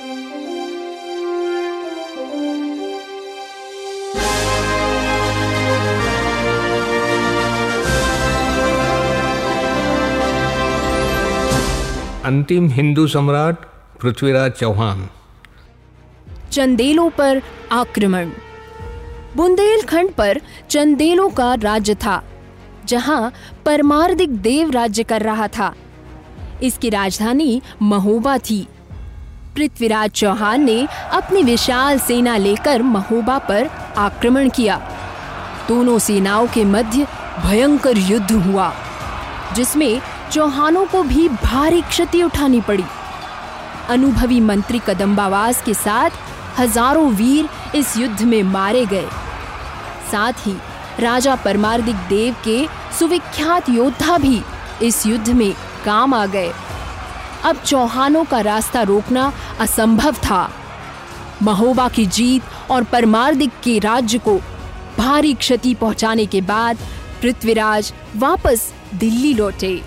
अंतिम हिंदू सम्राट पृथ्वीराज चौहान। चंदेलों पर आक्रमण। बुंदेलखंड पर चंदेलों का राज्य था, जहाँ परमार्दिक देव राज्य कर रहा था। इसकी राजधानी महोबा थी। पृथ्वीराज चौहान ने अपनी विशाल सेना लेकर महोबा पर आक्रमण किया। दोनों सेनाओं के मध्य भयंकर युद्ध हुआ, जिसमें चौहानों को भी भारी क्षति उठानी पड़ी। अनुभवी मंत्री कदम्बावास के साथ हज़ारों वीर इस युद्ध में मारे गए। साथ ही राजा परमार्दिक देव के सुविख्यात योद्धा भी इस युद्ध में काम आ गए। अब चौहानों का रास्ता रोकना असंभव था। महोबा की जीत और परमार्दिक के राज्य को भारी क्षति पहुँचाने के बाद पृथ्वीराज वापस दिल्ली लौटे।